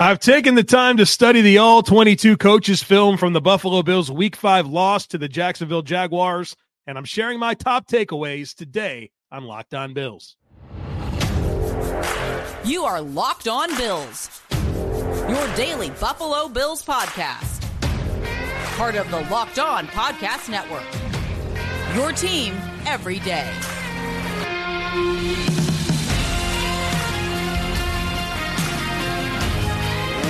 I've taken the time to study the all 22 coaches film from the Buffalo Bills week five loss to the Jacksonville Jaguars, and I'm sharing my top takeaways today on Locked On Bills. You are Locked On Bills, your daily Buffalo Bills podcast, part of the Locked On Podcast Network. Your team every day.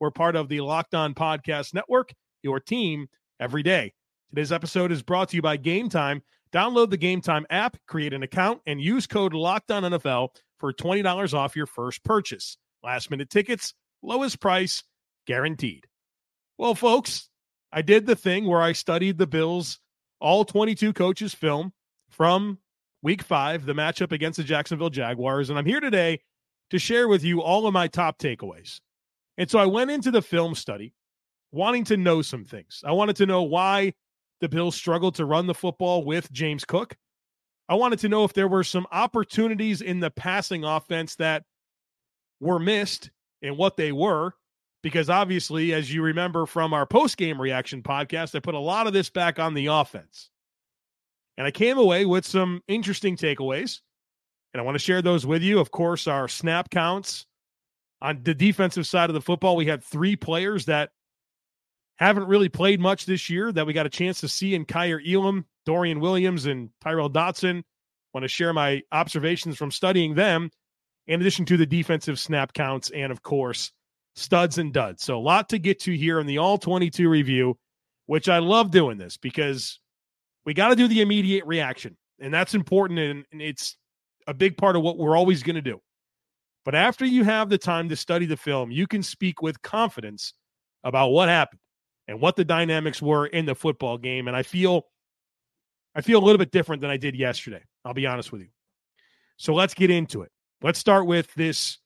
We're part of the Locked On Podcast Network, your team every day. Today's episode is brought to you by Game Time. Download the Game Time app, create an account, and use code Locked On NFL for $20 off your first purchase. Last minute tickets, lowest price, guaranteed. Well, folks, I did the thing where I studied the Bills' all 22 coaches film from week five, the matchup against the Jacksonville Jaguars. And I'm here today to share with you all of my top takeaways. And so I went into the film study wanting to know some things. I wanted to know why the Bills struggled to run the football with James Cook. I wanted to know if there were some opportunities in the passing offense that were missed and what they were. Because obviously, as you remember from our post game reaction podcast, I put a lot of this back on the offense. And I came away with some interesting takeaways. And I want to share those with you. Of course, our snap counts on the defensive side of the football, we had three players that haven't really played much this year that we got a chance to see in Kaiir Elam, Dorian Williams, and Tyrel Dodson. Want to share my observations from studying them, in addition to the defensive snap counts and, of course, studs and duds. So, a lot to get to here in the All 22 review, which I love doing this because we got to do the immediate reaction. And that's important. And it's a big part of what we're always going to do. But after you have the time to study the film, you can speak with confidence about what happened and what the dynamics were in the football game. And I feel I feel a little bit different than I did yesterday. I'll be honest with you. So let's get into it. Let's start with this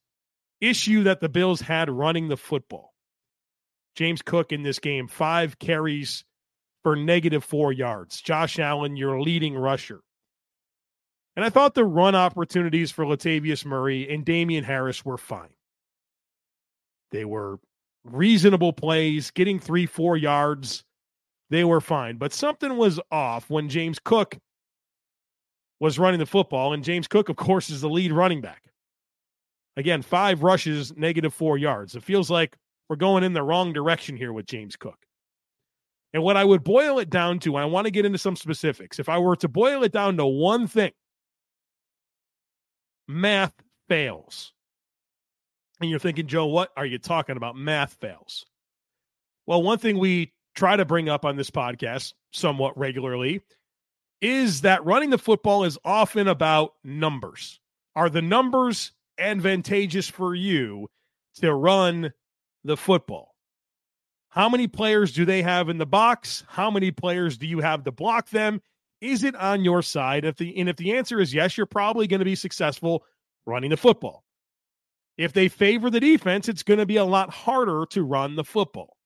issue that the Bills had running the football. James Cook in this game, five carries for negative four yards. Josh Allen, your leading rusher. And I thought the run opportunities for Latavius Murray and Damien Harris were fine. They were reasonable plays, getting three, four yards. They were fine. But something was off when James Cook was running the football. And James Cook, of course, is the lead running back. Again, five rushes, negative four yards. It feels like we're going in the wrong direction here with James Cook. And what I would boil it down to, I want to get into some specifics, if I were to boil it down to one thing, math fails. And you're thinking, Joe, what are you talking about? Math fails. Well, one thing we try to bring up on this podcast somewhat regularly is that running the football is often about numbers. Are the numbers advantageous for you to run the football? How many players do they have in the box? How many players do you have to block them? Is it on your side? If the and if the answer is yes, you're probably going to be successful running the football. If they favor the defense, it's going to be a lot harder to run the football.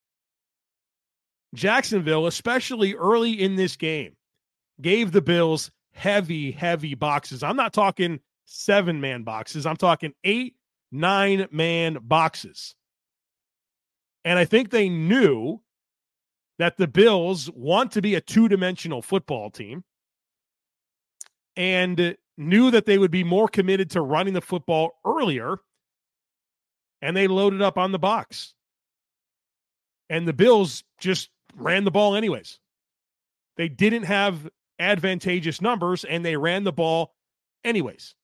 Jacksonville, especially early in this game, gave the Bills heavy, heavy boxes. I'm not talking seven man boxes, I'm talking eight, nine man boxes. And I think they knew that the Bills want to be a two dimensional football team and knew that they would be more committed to running the football earlier, and they loaded up on the box. And the Bills just ran the ball anyways. They didn't have advantageous numbers, and they ran the ball anyways.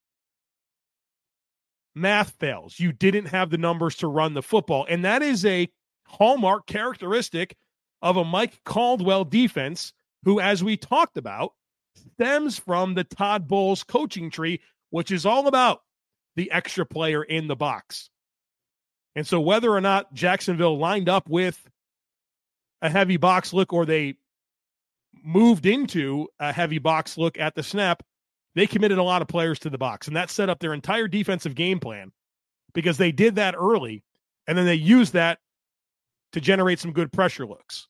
Math fails. You didn't have the numbers to run the football. And that is a hallmark characteristic of a Mike Caldwell defense, who, as we talked about, stems from the Todd Bowles coaching tree, which is all about the extra player in the box. And so whether or not Jacksonville lined up with a heavy box look or they moved into a heavy box look at the snap, they committed a lot of players to the box. And that set up their entire defensive game plan because they did that early and then they used that to generate some good pressure looks.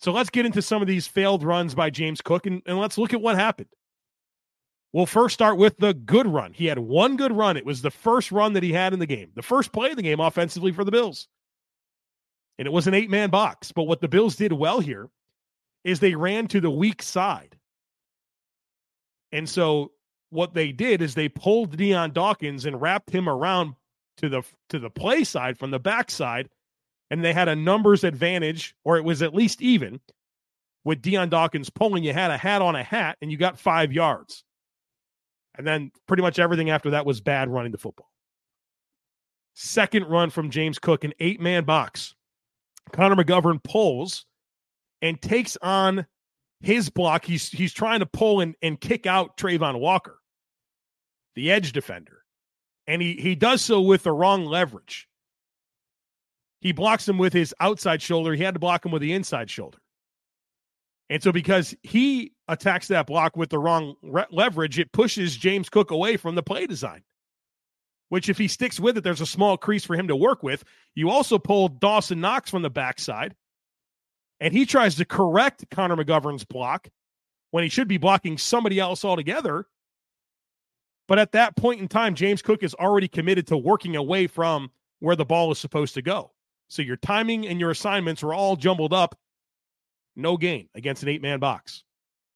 So let's get into some of these failed runs by James Cook and, and let's look at what happened. We'll first start with the good run. He had one good run. It was the first run that he had in the game, the first play of the game offensively for the Bills. And it was an eight man box. But what the Bills did well here is they ran to the weak side. And so what they did is they pulled Dion Dawkins and wrapped him around to the to the play side from the backside, and they had a numbers advantage, or it was at least even with Dion Dawkins pulling. You had a hat on a hat, and you got five yards. And then pretty much everything after that was bad running the football. Second run from James Cook, an eight man box. Connor McGovern pulls and takes on his block. He's he's trying to pull and, and kick out Travon Walker, the edge defender. And he he does so with the wrong leverage. He blocks him with his outside shoulder. He had to block him with the inside shoulder. And so because he attacks that block with the wrong re- leverage, it pushes James Cook away from the play design. Which, if he sticks with it, there's a small crease for him to work with. You also pull Dawson Knox from the backside and he tries to correct Connor McGovern's block when he should be blocking somebody else altogether. But at that point in time, James Cook is already committed to working away from where the ball is supposed to go. So your timing and your assignments were all jumbled up. No gain against an eight man box.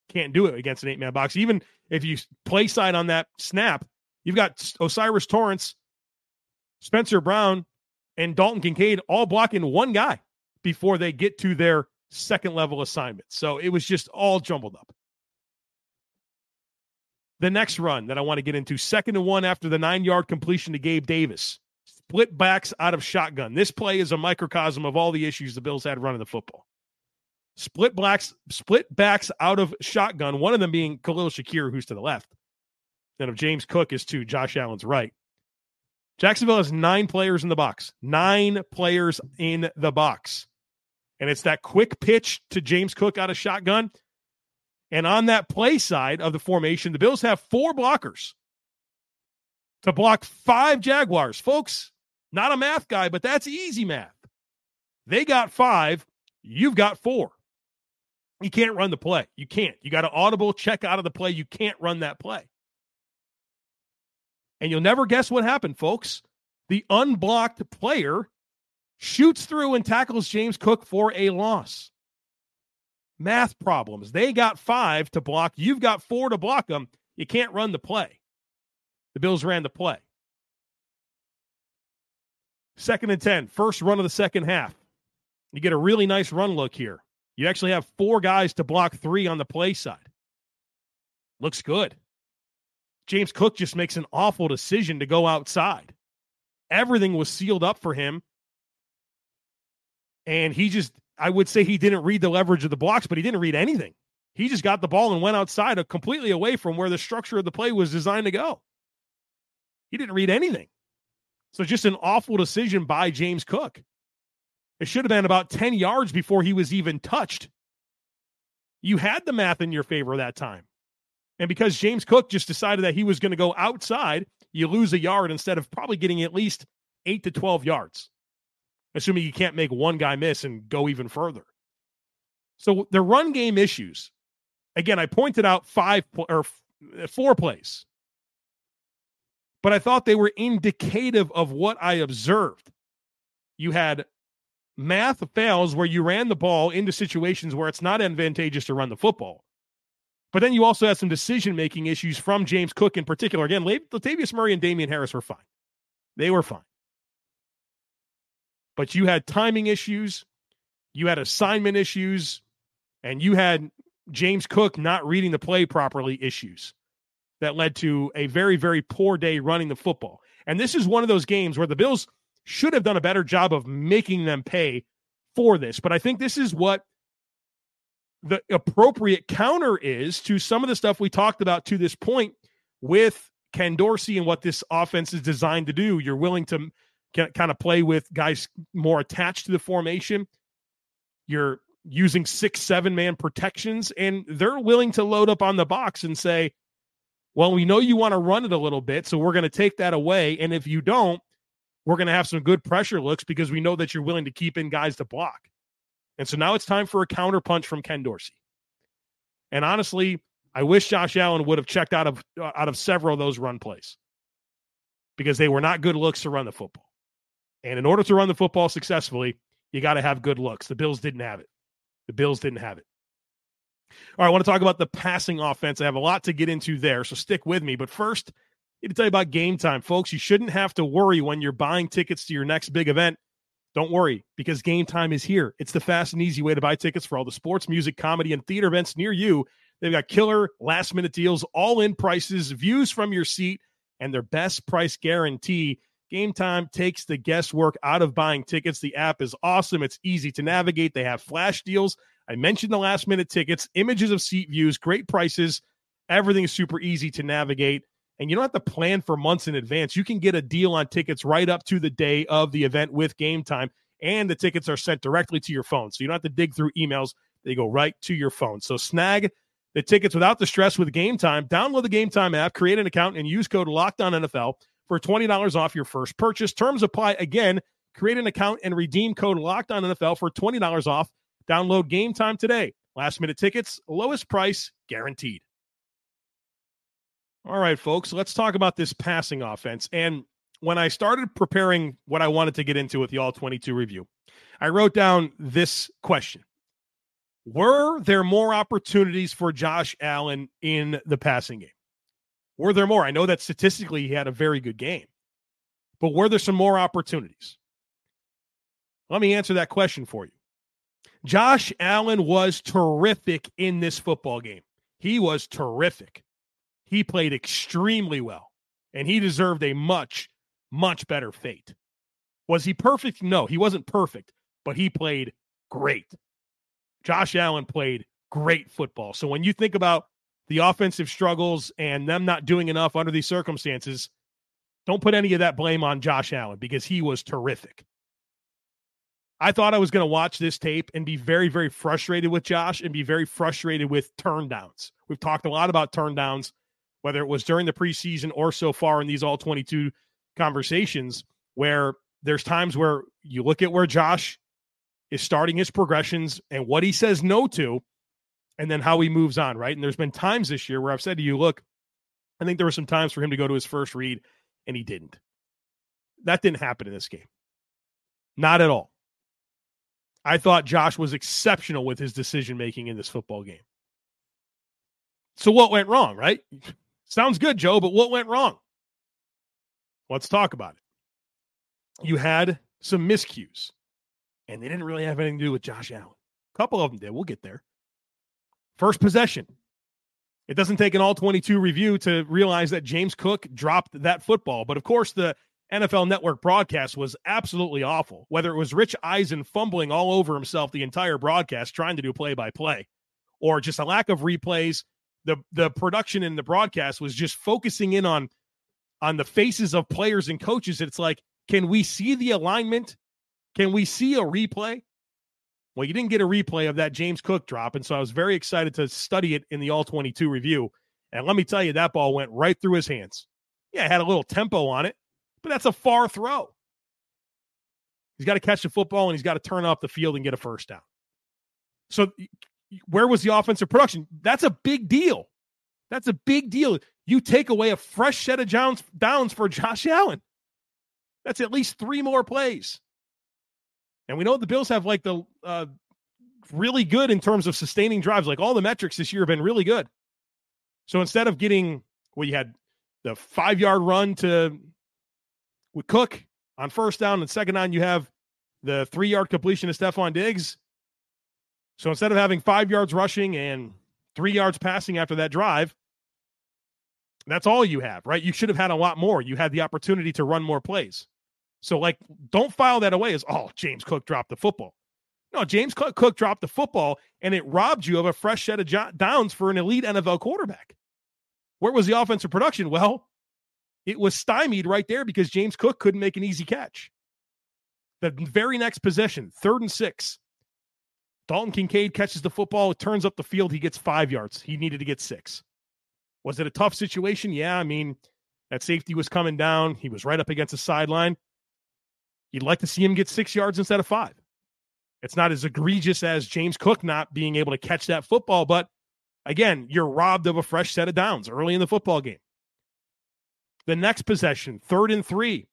Can't do it against an eight man box. Even if you play side on that snap, you've got O'Cyrus Torrence, Spencer Brown, and Dalton Kincaid all blocking one guy before they get to their second level assignment. So it was just all jumbled up. The next run that I want to get into, second and one after the nine yard completion to Gabe Davis. Split backs out of shotgun. This play is a microcosm of all the issues the Bills had running the football. Split blacks, split backs out of shotgun, one of them being Khalil Shakir, who's to the left. Then of James Cook is to Josh Allen's right. Jacksonville has nine players in the box. Nine players in the box and it's that quick pitch to James Cook out of shotgun. And on that play side of the formation, the Bills have four blockers to block five Jaguars. Folks, not a math guy, but that's easy math. They got five, you've got four. You can't run the play. You can't. You got to audible check out of the play. You can't run that play. And you'll never guess what happened, folks. The unblocked player shoots through and tackles James Cook for a loss. Math problems. They got five to block. You've got four to block them. You can't run the play. The Bills ran the play. Second and 10, first run of the second half. You get a really nice run look here. You actually have four guys to block three on the play side. Looks good. James Cook just makes an awful decision to go outside. Everything was sealed up for him and he just, I would say he didn't read the leverage of the blocks, but he didn't read anything. He just got the ball and went outside uh, completely away from where the structure of the play was designed to go. He didn't read anything. So just an awful decision by James Cook. It should have been about 10 yards before he was even touched. You had the math in your favor that time. And because James Cook just decided that he was going to go outside, you lose a yard instead of probably getting at least eight to 12 yards assuming you can't make one guy miss and go even further. So the run game issues. Again, I pointed out five or four plays, but I thought they were indicative of what I observed. You had math fails where you ran the ball into situations where it's not advantageous to run the football. But then you also had some decision making issues from James Cook in particular. Again, Latavius Murray and Damien Harris were fine. They were fine but you had timing issues, you had assignment issues, and you had James Cook not reading the play properly issues that led to a very, very poor day running the football. And this is one of those games where the Bills should have done a better job of making them pay for this. But I think this is what the appropriate counter is to some of the stuff we talked about to this point with Ken Dorsey and what this offense is designed to do. You're willing to kind of play with guys more attached to the formation. You're using six, seven man protections, and they're willing to load up on the box and say, well, we know you want to run it a little bit, so we're going to take that away. And if you don't, we're going to have some good pressure looks because we know that you're willing to keep in guys to block. And so now it's time for a counter punch from Ken Dorsey. And honestly, I wish Josh Allen would have checked out of uh, out of several of those run plays because they were not good looks to run the football. And in order to run the football successfully, you got to have good looks. The Bills didn't have it. The Bills didn't have it. All right, I want to talk about the passing offense. I have a lot to get into there, so stick with me. But first, I need to tell you about game time. Folks, you shouldn't have to worry when you're buying tickets to your next big event. Don't worry, because game time is here. It's the fast and easy way to buy tickets for all the sports, music, comedy, and theater events near you. They've got killer last minute deals, all in prices, views from your seat, and their best price guarantee. Game time takes the guesswork out of buying tickets. The app is awesome. It's easy to navigate. They have flash deals. I mentioned the last minute tickets, images of seat views, great prices. Everything is super easy to navigate. And you don't have to plan for months in advance. You can get a deal on tickets right up to the day of the event with game time. And the tickets are sent directly to your phone. So you don't have to dig through emails. They go right to your phone. So snag the tickets without the stress with game time. Download the game time app, create an account, and use code LOCKEDONNFL for $20 off your first purchase. Terms apply again. Create an account and redeem code Locked On NFL for $20 off. Download game time today. Last minute tickets, lowest price guaranteed. All right, folks, let's talk about this passing offense. And when I started preparing what I wanted to get into with the All 22 review, I wrote down this question Were there more opportunities for Josh Allen in the passing game? Were there more? I know that statistically he had a very good game, but were there some more opportunities? Let me answer that question for you. Josh Allen was terrific in this football game. He was terrific. He played extremely well, and he deserved a much, much better fate. Was he perfect? No, he wasn't perfect, but he played great. Josh Allen played great football. So when you think about the offensive struggles and them not doing enough under these circumstances, don't put any of that blame on Josh Allen because he was terrific. I thought I was going to watch this tape and be very, very frustrated with Josh and be very frustrated with turndowns. We've talked a lot about turndowns, whether it was during the preseason or so far in these all 22 conversations, where there's times where you look at where Josh is starting his progressions and what he says no to, and then how he moves on, right? And there's been times this year where I've said to you, look, I think there were some times for him to go to his first read, and he didn't. That didn't happen in this game. Not at all. I thought Josh was exceptional with his decision making in this football game. So, what went wrong, right? Sounds good, Joe, but what went wrong? Let's talk about it. You had some miscues, and they didn't really have anything to do with Josh Allen. A couple of them did. We'll get there. First possession. It doesn't take an all 22 review to realize that James Cook dropped that football. But of course, the NFL Network broadcast was absolutely awful. Whether it was Rich Eisen fumbling all over himself the entire broadcast trying to do play by play, or just a lack of replays, the the production in the broadcast was just focusing in on on the faces of players and coaches. It's like, can we see the alignment? Can we see a replay? Well, you didn't get a replay of that James Cook drop. And so I was very excited to study it in the All 22 review. And let me tell you, that ball went right through his hands. Yeah, it had a little tempo on it, but that's a far throw. He's got to catch the football and he's got to turn off the field and get a first down. So, where was the offensive production? That's a big deal. That's a big deal. You take away a fresh set of downs, downs for Josh Allen. That's at least three more plays. And we know the Bills have like the uh, really good in terms of sustaining drives. Like all the metrics this year have been really good. So instead of getting, well, you had the five yard run to with Cook on first down and second down, you have the three yard completion to Stefon Diggs. So instead of having five yards rushing and three yards passing after that drive, that's all you have, right? You should have had a lot more. You had the opportunity to run more plays. So, like, don't file that away as, oh, James Cook dropped the football. No, James Cook dropped the football and it robbed you of a fresh set of downs for an elite NFL quarterback. Where was the offensive production? Well, it was stymied right there because James Cook couldn't make an easy catch. The very next possession, third and six. Dalton Kincaid catches the football, It turns up the field. He gets five yards. He needed to get six. Was it a tough situation? Yeah. I mean, that safety was coming down. He was right up against the sideline. You'd like to see him get six yards instead of five. It's not as egregious as James Cook not being able to catch that football, but again, you're robbed of a fresh set of downs early in the football game. The next possession, third and three.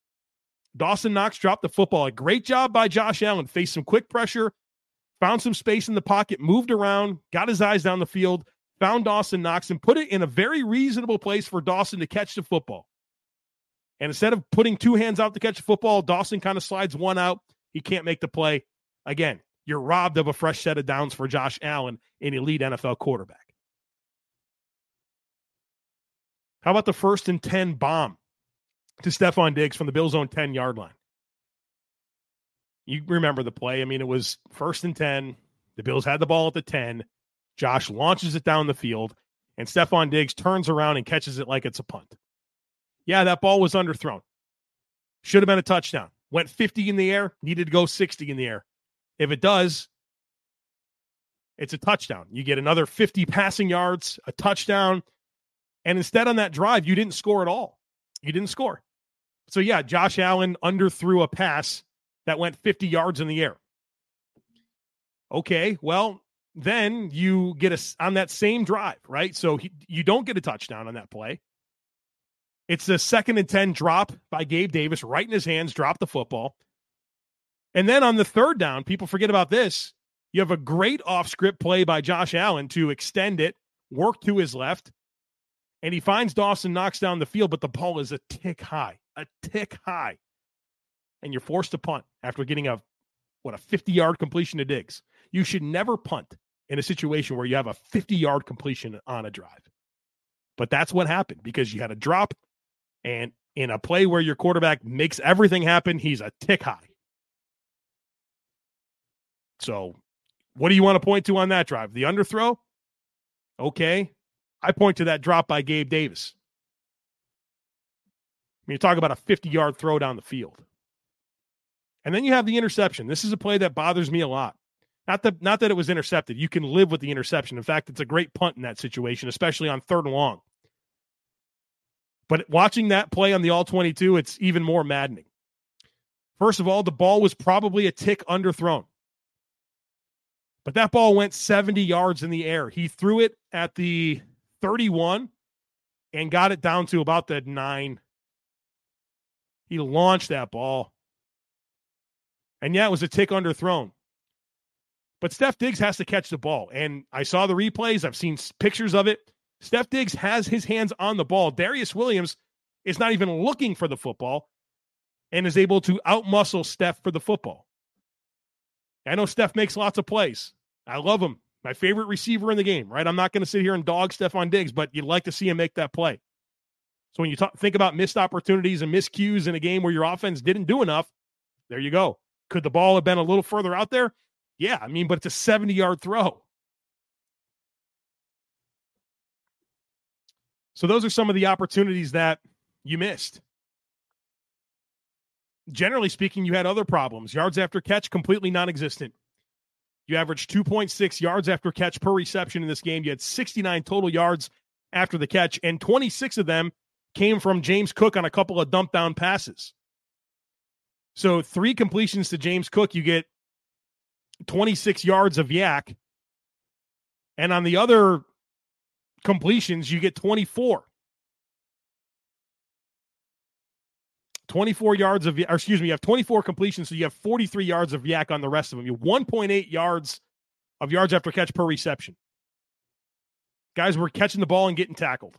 Dawson Knox dropped the football. A great job by Josh Allen. Faced some quick pressure, found some space in the pocket, moved around, got his eyes down the field, found Dawson Knox, and put it in a very reasonable place for Dawson to catch the football. And instead of putting two hands out to catch the football, Dawson kind of slides one out. He can't make the play. Again, you're robbed of a fresh set of downs for Josh Allen, an elite NFL quarterback. How about the first and 10 bomb to Stefon Diggs from the Bills' own 10 yard line? You remember the play. I mean, it was first and 10. The Bills had the ball at the 10. Josh launches it down the field, and Stefon Diggs turns around and catches it like it's a punt. Yeah, that ball was underthrown. Should have been a touchdown. Went 50 in the air, needed to go 60 in the air. If it does, it's a touchdown. You get another 50 passing yards, a touchdown. And instead, on that drive, you didn't score at all. You didn't score. So, yeah, Josh Allen underthrew a pass that went 50 yards in the air. Okay, well, then you get a on that same drive, right? So he, you don't get a touchdown on that play. It's a second and 10 drop by Gabe Davis right in his hands, drop the football. And then on the third down, people forget about this. You have a great off script play by Josh Allen to extend it, work to his left, and he finds Dawson, Knox down the field, but the ball is a tick high, a tick high. And you're forced to punt after getting a what a 50 yard completion to Diggs. You should never punt in a situation where you have a 50 yard completion on a drive. But that's what happened because you had a drop, and in a play where your quarterback makes everything happen, he's a tick high. So, what do you want to point to on that drive? The underthrow? Okay. I point to that drop by Gabe Davis. I mean, you talk about a 50 yard throw down the field. And then you have the interception. This is a play that bothers me a lot. Not that not that it was intercepted. You can live with the interception. In fact, it's a great punt in that situation, especially on third and long. But watching that play on the all 22, it's even more maddening. First of all, the ball was probably a tick underthrown. But that ball went 70 yards in the air. He threw it at the 31 and got it down to about the nine. He launched that ball. And yeah, it was a tick underthrown. But Steph Diggs has to catch the ball. And I saw the replays, I've seen pictures of it. Steph Diggs has his hands on the ball. Darious Williams is not even looking for the football and is able to outmuscle Steph for the football. I know Steph makes lots of plays. I love him. My favorite receiver in the game, right? I'm not going to sit here and dog Stefon Diggs, but you'd like to see him make that play. So when you talk, think about missed opportunities and miscues in a game where your offense didn't do enough, there you go. Could the ball have been a little further out there? Yeah, I mean, but it's a 70 yard throw. So those are some of the opportunities that you missed generally speaking, you had other problems. Yards after catch, completely non existent. You averaged 2.6 yards after catch per reception in this game. You had 69 total yards after the catch, and 26 of them came from James Cook on a couple of dump down passes. So, three completions to James Cook, you get 26 yards of YAC. And on the other completions, you get 24. 24 yards of, or excuse me, you have 24 completions, so you have 43 yards of YAC on the rest of them. You have 1.8 yards of yards after catch per reception. Guys were catching the ball and getting tackled.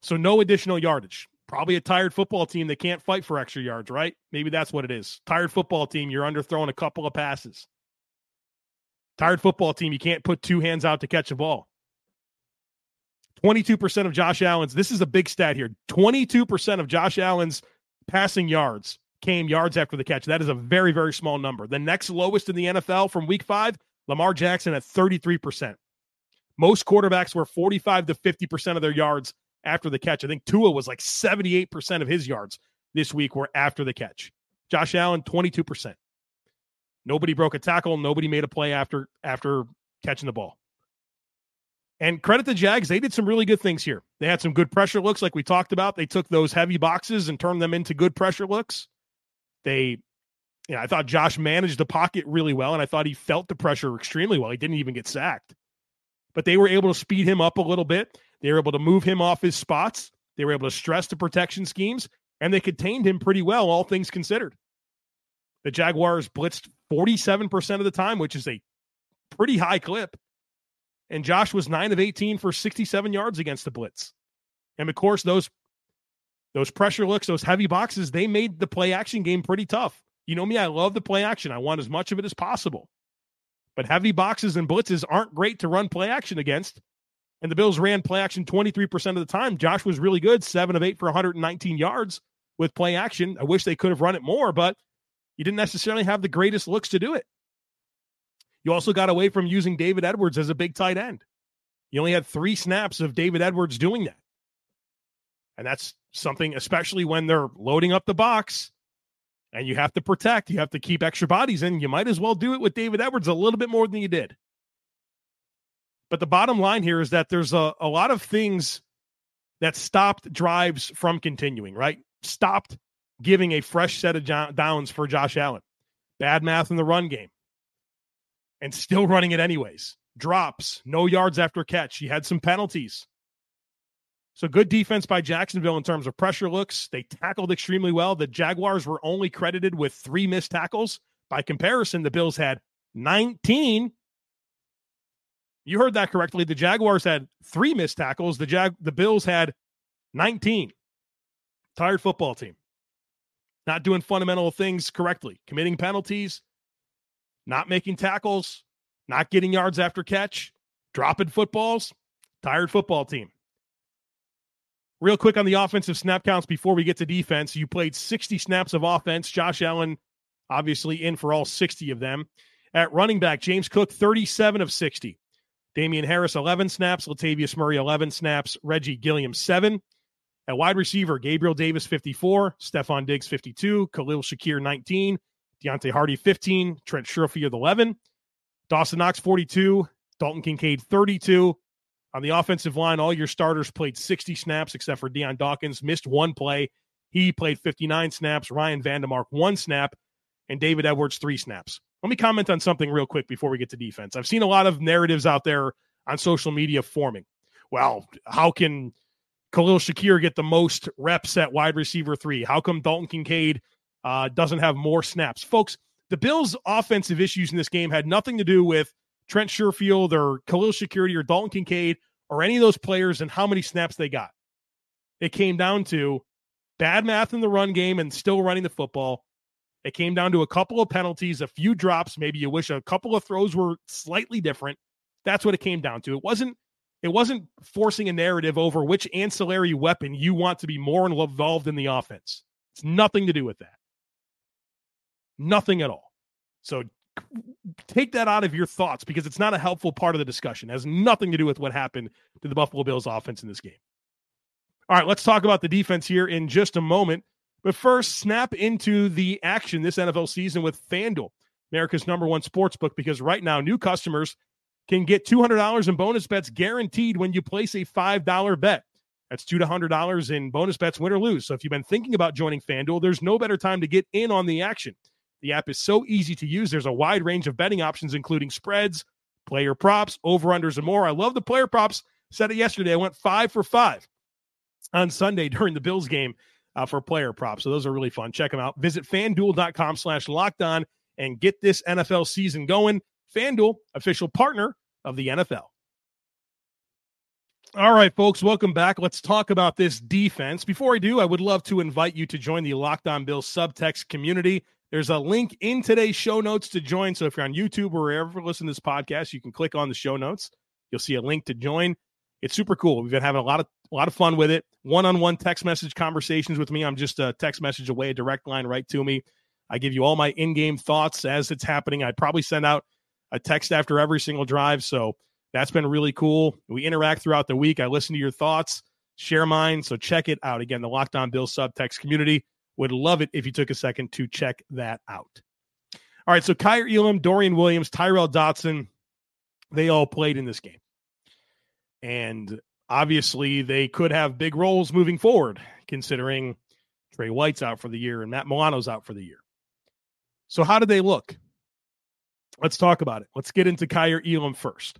So no additional yardage. Probably a tired football team that can't fight for extra yards, right? Maybe that's what it is. Tired football team, you're underthrowing a couple of passes. Tired football team, you can't put two hands out to catch a ball. 22% of Josh Allen's, this is a big stat here. 22% of Josh Allen's passing yards came yards after the catch. That is a very, very small number. The next lowest in the NFL from week five, Lamar Jackson at 33%. Most quarterbacks were 45 to 50% of their yards after the catch. I think Tua was like 78% of his yards this week were after the catch. Josh Allen, 22%. Nobody broke a tackle. Nobody made a play after after catching the ball. And credit the Jags, they did some really good things here. They had some good pressure looks, like we talked about. They took those heavy boxes and turned them into good pressure looks. They, yeah, I thought Josh managed the pocket really well, and I thought he felt the pressure extremely well. He didn't even get sacked. But they were able to speed him up a little bit. They were able to move him off his spots. They were able to stress the protection schemes, and they contained him pretty well, all things considered. The Jaguars blitzed 47% of the time, which is a pretty high clip. And Josh was 9 of 18 for 67 yards against the blitz. And of course, those those pressure looks, those heavy boxes, they made the play action game pretty tough. You know me, I love the play action. I want as much of it as possible. But heavy boxes and blitzes aren't great to run play action against. And the Bills ran play action 23% of the time. Josh was really good, 7 of 8 for 119 yards with play action. I wish they could have run it more, but you didn't necessarily have the greatest looks to do it. You also got away from using David Edwards as a big tight end. You only had three snaps of David Edwards doing that. And that's something, especially when they're loading up the box and you have to protect, you have to keep extra bodies in. You might as well do it with David Edwards a little bit more than you did. But the bottom line here is that there's a, a lot of things that stopped drives from continuing, right? Stopped giving a fresh set of downs for Josh Allen. Bad math in the run game. And still running it anyways. Drops, no yards after catch. He had some penalties. So good defense by Jacksonville in terms of pressure looks. They tackled extremely well. The Jaguars were only credited with three missed tackles. By comparison, the Bills had 19. You heard that correctly. The Jaguars had three missed tackles. The Jag the Bills had 19. Tired football team not doing fundamental things correctly, committing penalties, not making tackles, not getting yards after catch, dropping footballs. Tired football team. Real quick on the offensive snap counts before we get to defense. You played 60 snaps of offense. Josh Allen, obviously, in for all 60 of them. At running back, James Cook, 37 of 60. Damien Harris, 11 snaps. Latavius Murray, 11 snaps. Reggie Gilliam, 7. At wide receiver, Gabriel Davis, 54, Stefon Diggs, 52, Khalil Shakir, 19, Deonte Harty 15, Trent Sherfield, 11, Dawson Knox, 42, Dalton Kincaid, 32. On the offensive line, all your starters played 60 snaps except for Dion Dawkins, missed one play. He played 59 snaps. Ryan Van Demark, one snap, and David Edwards, three snaps. Let me comment on something real quick before we get to defense. I've seen a lot of narratives out there on social media forming. Well, how can Khalil Shakir get the most reps at wide receiver three? How come Dalton Kincaid uh, doesn't have more snaps? Folks, the Bills' offensive issues in this game had nothing to do with Trent Sherfield or Khalil Shakir or Dalton Kincaid or any of those players and how many snaps they got. It came down to bad math in the run game and still running the football. It came down to a couple of penalties, a few drops. Maybe you wish a couple of throws were slightly different. That's what it came down to. It wasn't it wasn't forcing a narrative over which ancillary weapon you want to be more involved in the offense. It's nothing to do with that. Nothing at all. So take that out of your thoughts because it's not a helpful part of the discussion. It has nothing to do with what happened to the Buffalo Bills offense in this game. All right, let's talk about the defense here in just a moment. But first, snap into the action this NFL season with FanDuel, America's number one sports book, because right now, new customers can get $200 in bonus bets guaranteed when you place a $5 bet. That's two to hundred dollars in bonus bets, win or lose. So if you've been thinking about joining FanDuel, there's no better time to get in on the action. The app is so easy to use. There's a wide range of betting options, including spreads, player props, over unders, and more. I love the player props. Said it yesterday. I went five for five on Sunday during the Bills game uh, for player props. So those are really fun. Check them out. Visit fanduel.com slash locked on and get this NFL season going. FanDuel, official partner of the NFL. All right, folks, welcome back. Let's talk about this defense. Before I do, I would love to invite you to join the Locked On Bills subtext community. There's a link in today's show notes to join. So if you're on YouTube or wherever listen to this podcast, you can click on the show notes. You'll see a link to join. It's super cool. We've been having a lot of a lot of fun with it. One-on-one text message conversations with me. I'm just a text message away, a direct line right to me. I give you all my in-game thoughts as it's happening. I probably send out a text after every single drive. So that's been really cool. We interact throughout the week. I listen to your thoughts, share mine. So check it out. Again, the Locked On Bill subtext community. Would love it if you took a second to check that out. All right, so Kaiir Elam, Dorian Williams, Tyrel Dodson, they all played in this game. And obviously, they could have big roles moving forward, considering Tre White's out for the year and Matt Milano's out for the year. So, how did they look? Let's talk about it. Let's get into Kaiir Elam first.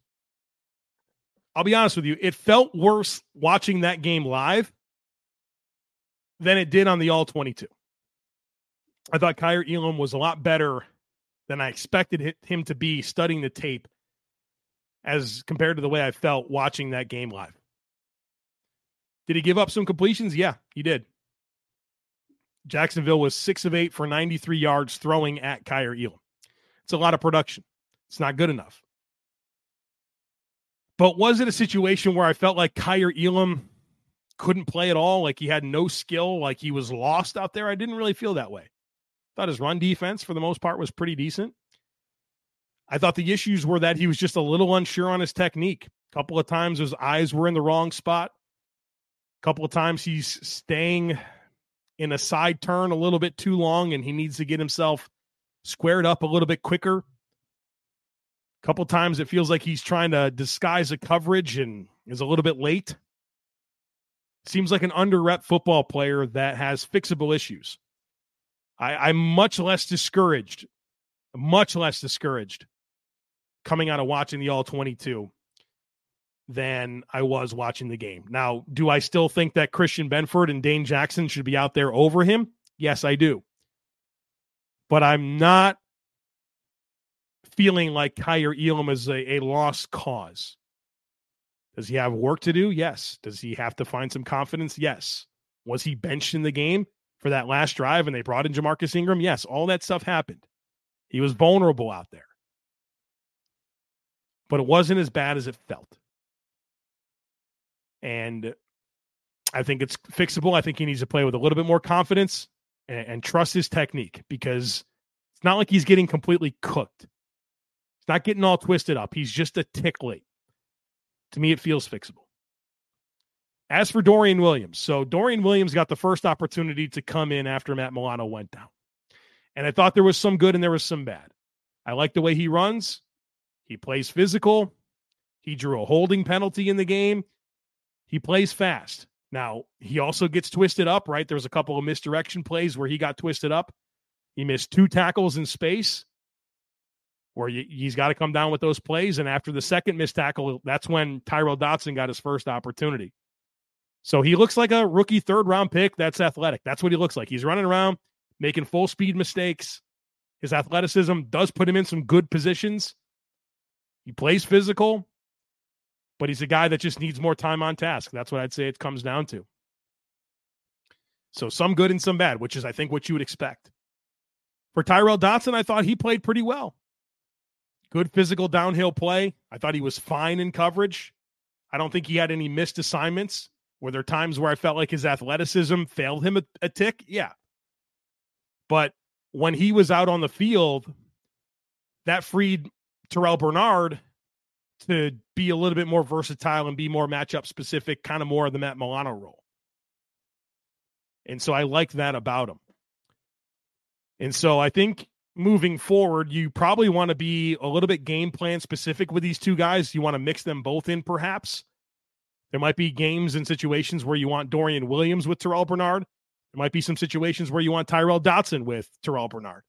I'll be honest with you, it felt worse watching that game live than it did on the All 22. I thought Kaiir Elam was a lot better than I expected him to be studying the tape as compared to the way I felt watching that game live. Did he give up some completions? Yeah, he did. Jacksonville was six of eight for 93 yards throwing at Kaiir Elam. It's a lot of production. It's not good enough. But was it a situation where I felt like Kaiir Elam couldn't play at all? Like he had no skill, like he was lost out there? I didn't really feel that way. Thought his run defense, for the most part, was pretty decent. I thought the issues were that he was just a little unsure on his technique. A couple of times his eyes were in the wrong spot. A couple of times he's staying in a side turn a little bit too long and he needs to get himself squared up a little bit quicker. A couple of times it feels like he's trying to disguise a coverage and is a little bit late. Seems like an under rep football player that has fixable issues. I, I'm much less discouraged, much less discouraged coming out of watching the All 22 than I was watching the game. Now, do I still think that Christian Benford and Dane Jackson should be out there over him? Yes, I do. But I'm not feeling like Kaiir Elam is a, a lost cause. Does he have work to do? Yes. Does he have to find some confidence? Yes. Was he benched in the game for that last drive and they brought in Ja'Marcus Ingram? Yes. All that stuff happened. He was vulnerable out there but it wasn't as bad as it felt. And I think it's fixable. I think he needs to play with a little bit more confidence and, and trust his technique because it's not like he's getting completely cooked. He's not getting all twisted up. He's just a tick late. To me, it feels fixable. As for Dorian Williams, so Dorian Williams got the first opportunity to come in after Matt Milano went down. And I thought there was some good and there was some bad. I like the way he runs. He plays physical. He drew a holding penalty in the game. He plays fast. Now, he also gets twisted up, right? There was a couple of misdirection plays where he got twisted up. He missed two tackles in space where he's got to come down with those plays. And after the second missed tackle, that's when Tyrel Dodson got his first opportunity. So he looks like a rookie third round pick that's athletic. That's what he looks like. He's running around, making full speed mistakes. His athleticism does put him in some good positions. He plays physical, but he's a guy that just needs more time on task. That's what I'd say it comes down to. So some good and some bad, which is, I think, what you would expect. For Tyrel Dodson, I thought he played pretty well. Good physical downhill play. I thought he was fine in coverage. I don't think he had any missed assignments. Were there times where I felt like his athleticism failed him a, a tick? Yeah. But when he was out on the field, that freed Terrel Bernard to be a little bit more versatile and be more matchup specific, kind of more of the Matt Milano role. And so I like that about him. And so I think moving forward, you probably want to be a little bit game plan specific with these two guys. You want to mix them both in, perhaps. There might be games and situations where you want Dorian Williams with Terrel Bernard. There might be some situations where you want Tyrel Dodson with Terrel Bernard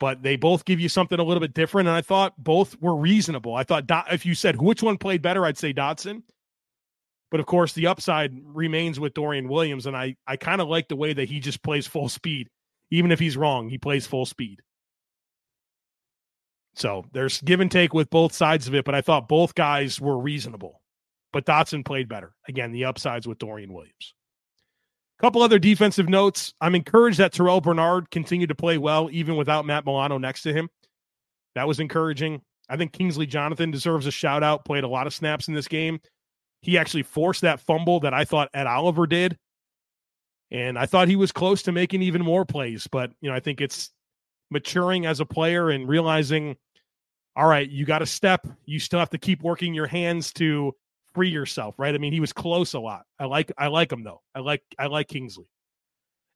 but they both give you something a little bit different. And I thought both were reasonable. I thought if you said which one played better, I'd say Dodson. But of course, the upside remains with Dorian Williams. And I, I kind of like the way that he just plays full speed. Even if he's wrong, he plays full speed. So there's give and take with both sides of it, but I thought both guys were reasonable. But Dodson played better. Again, the upsides with Dorian Williams A couple other defensive notes. I'm encouraged that Terrel Bernard continued to play well, even without Matt Milano next to him. That was encouraging. I think Kingsley Jonathan deserves a shout out, played a lot of snaps in this game. He actually forced that fumble that I thought Ed Oliver did. And I thought he was close to making even more plays. But, you know, I think it's maturing as a player and realizing, all right, you got to step. You still have to keep working your hands to free yourself, right? I mean, he was close a lot. I like I like him though. I like I like Kingsley.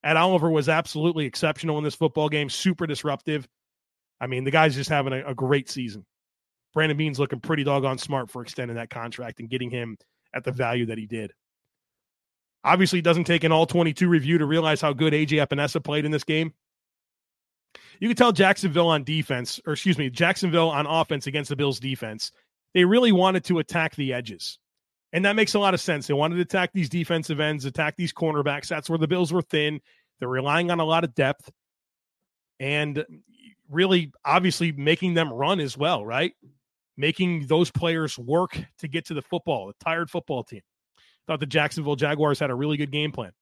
Ed Oliver was absolutely exceptional in this football game, super disruptive. I mean, the guy's just having a, a great season. Brandon Beane's looking pretty doggone smart for extending that contract and getting him at the value that he did. Obviously, it doesn't take an all 22 review to realize how good AJ Epenesa played in this game. You can tell Jacksonville on defense, or excuse me, Jacksonville on offense against the Bills defense, they really wanted to attack the edges. And that makes a lot of sense. They wanted to attack these defensive ends, attack these cornerbacks. That's where the Bills were thin. They're relying on a lot of depth and really, obviously, making them run as well, right? Making those players work to get to the football, a tired football team. Thought the Jacksonville Jaguars had a really good game plan.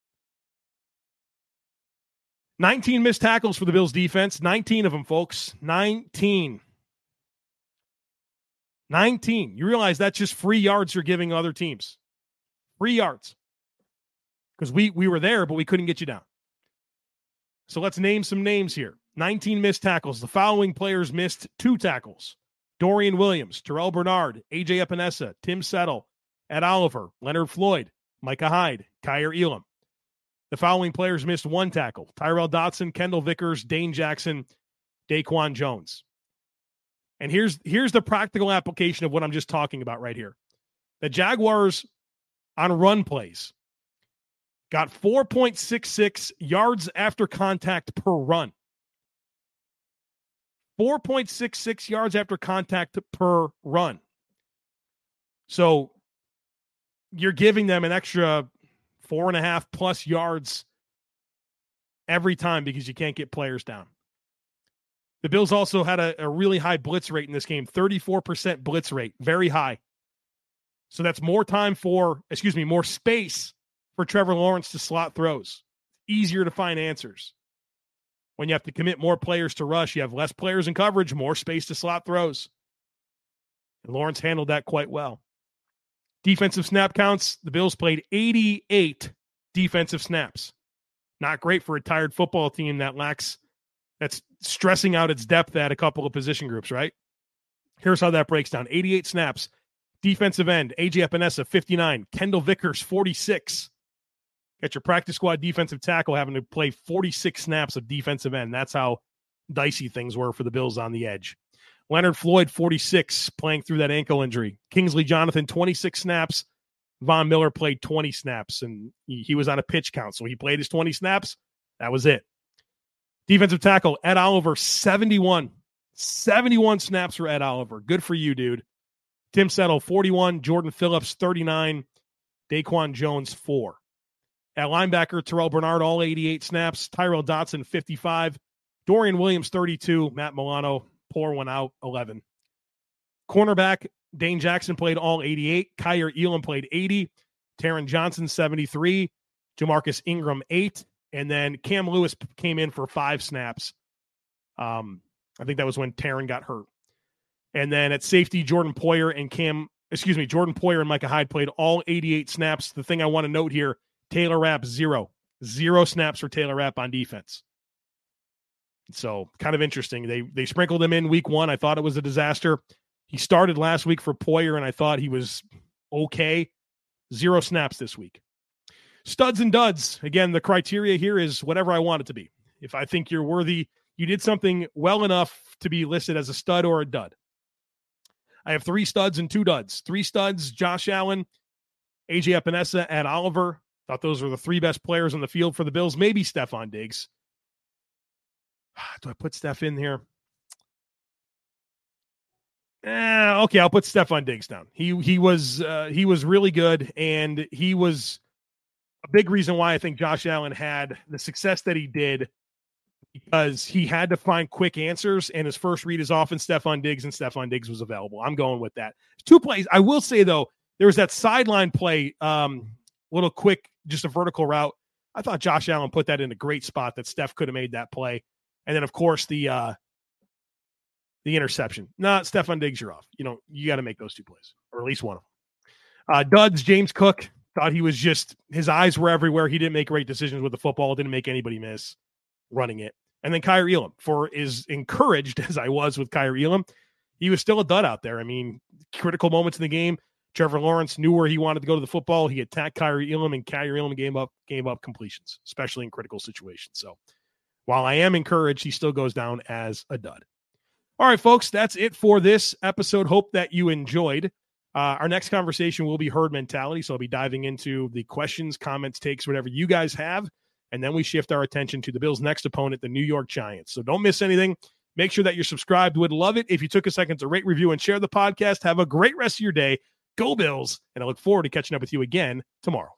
19 missed tackles for the Bills defense. 19 of them, folks. 19. 19. You realize that's just free yards you're giving other teams. Free yards. Because we we were there, but we couldn't get you down. So let's name some names here. 19 missed tackles. The following players missed two tackles. Dorian Williams, Terrel Bernard, AJ Epenesa, Tim Settle, Ed Oliver, Leonard Floyd, Micah Hyde, Kaiir Elam. The following players missed one tackle Tyrel Dodson, Kendal Vickers, Dane Jackson, Daquan Jones. And here's here's the practical application of what I'm just talking about right here. The Jaguars on run plays got 4.66 yards after contact per run. 4.66 yards after contact per run. So you're giving them an extra four and a half plus yards every time because you can't get players down. The Bills also had a, a really high blitz rate in this game 34% blitz rate, very high. So that's more time for, excuse me, more space for Trevor Lawrence to slot throws. Easier to find answers. When you have to commit more players to rush, you have less players in coverage, more space to slot throws. And Lawrence handled that quite well. Defensive snap counts the Bills played 88 defensive snaps. Not great for a tired football team that lacks, that's stressing out its depth at a couple of position groups, right? Here's how that breaks down 88 snaps. Defensive end, AJ Epenesa, 59. Kendal Vickers, 46. Got your practice squad defensive tackle having to play 46 snaps of defensive end. That's how dicey things were for the Bills on the edge. Leonard Floyd, 46, playing through that ankle injury. Kingsley Jonathan, 26 snaps. Von Miller played 20 snaps, and he, he was on a pitch count. So he played his 20 snaps. That was it. Defensive tackle, Ed Oliver, 71. 71 snaps for Ed Oliver. Good for you, dude. Tim Settle, 41. Jordan Phillips, 39. Daquan Jones, 4. At linebacker, Terrel Bernard, all 88 snaps. Tyrel Dodson, 55. Dorian Williams, 32. Matt Milano, pour one out, 11. Cornerback, Dane Jackson played all 88. Kaiir Elam played 80. Taron Johnson, 73. Ja'Marcus Ingram, 8. And then Cam Lewis came in for five snaps. Um, I think that was when Taron got hurt. And then at safety, Jordan Poyer and Cam, excuse me, Jordan Poyer and Micah Hyde played all 88 snaps. The thing I want to note here Taylor Rapp, zero. Zero snaps for Taylor Rapp on defense. So kind of interesting. They they sprinkled him in week one. I thought it was a disaster. He started last week for Poyer, and I thought he was okay. Zero snaps this week. Studs and duds. Again, the criteria here is whatever I want it to be. If I think you're worthy, you did something well enough to be listed as a stud or a dud. I have three studs and two duds. Three studs, Josh Allen, AJ Epenesa, and Oliver. Thought those were the three best players on the field for the Bills. Maybe Stefon Diggs. Do I put Steph in here? Eh, okay, I'll put Stefon Diggs down. He he was uh, he was really good, and he was a big reason why I think Josh Allen had the success that he did because he had to find quick answers, and his first read is often Stefon Diggs, and Stefon Diggs was available. I'm going with that. Two plays. I will say though, there was that sideline play, um, little quick, just a vertical route. I thought Josh Allen put that in a great spot that Steph could have made that play. And then of course the uh the interception. Not Stefon Diggs, you're off. You know, you got to make those two plays, or at least one of them. Uh Duds, James Cook thought he was just his eyes were everywhere. He didn't make great decisions with the football, didn't make anybody miss running it. And then Kaiir Elam, for as encouraged as I was with Kaiir Elam, he was still a dud out there. I mean, critical moments in the game, Trevor Lawrence knew where he wanted to go to the football. He attacked Kaiir Elam, and Kaiir Elam gave up gave up completions, especially in critical situations. So while I am encouraged, he still goes down as a dud. All right, folks, that's it for this episode. Hope that you enjoyed. Uh, our next conversation will be herd mentality. So I'll be diving into the questions, comments, takes, whatever you guys have. And then we shift our attention to the Bills' next opponent, the New York Giants. So don't miss anything. Make sure that you're subscribed. Would love it if you took a second to rate, review, and share the podcast. Have a great rest of your day. Go Bills. And I look forward to catching up with you again tomorrow.